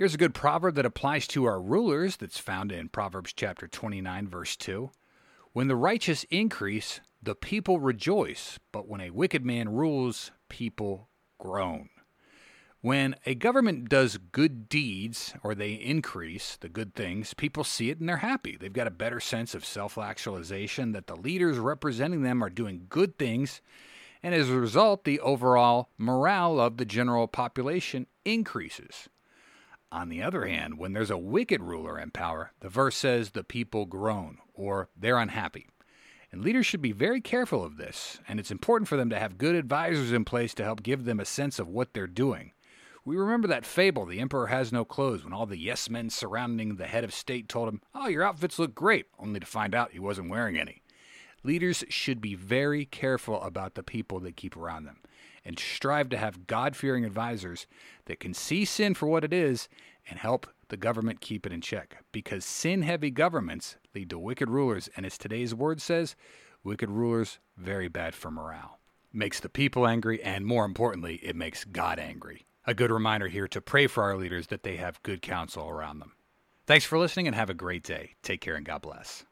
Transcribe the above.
Here's a good proverb that applies to our rulers that's found in Proverbs chapter 29, verse 2. When the righteous increase, the people rejoice, but when a wicked man rules, people groan. When a government does good deeds or they increase the good things, people see it and they're happy. They've got a better sense of self actualization that the leaders representing them are doing good things. And as a result, the overall morale of the general population increases. On the other hand, when there's a wicked ruler in power, the verse says the people groan or they're unhappy. And leaders should be very careful of this, and it's important for them to have good advisors in place to help give them a sense of what they're doing. We remember that fable, The Emperor Has No Clothes, when all the yes men surrounding the head of state told him, Oh, your outfits look great, only to find out he wasn't wearing any. Leaders should be very careful about the people they keep around them and strive to have God fearing advisors that can see sin for what it is and help the government keep it in check. Because sin heavy governments lead to wicked rulers, and as today's word says, wicked rulers very bad for morale. Makes the people angry, and more importantly, it makes God angry. A good reminder here to pray for our leaders that they have good counsel around them. Thanks for listening and have a great day. Take care and God bless.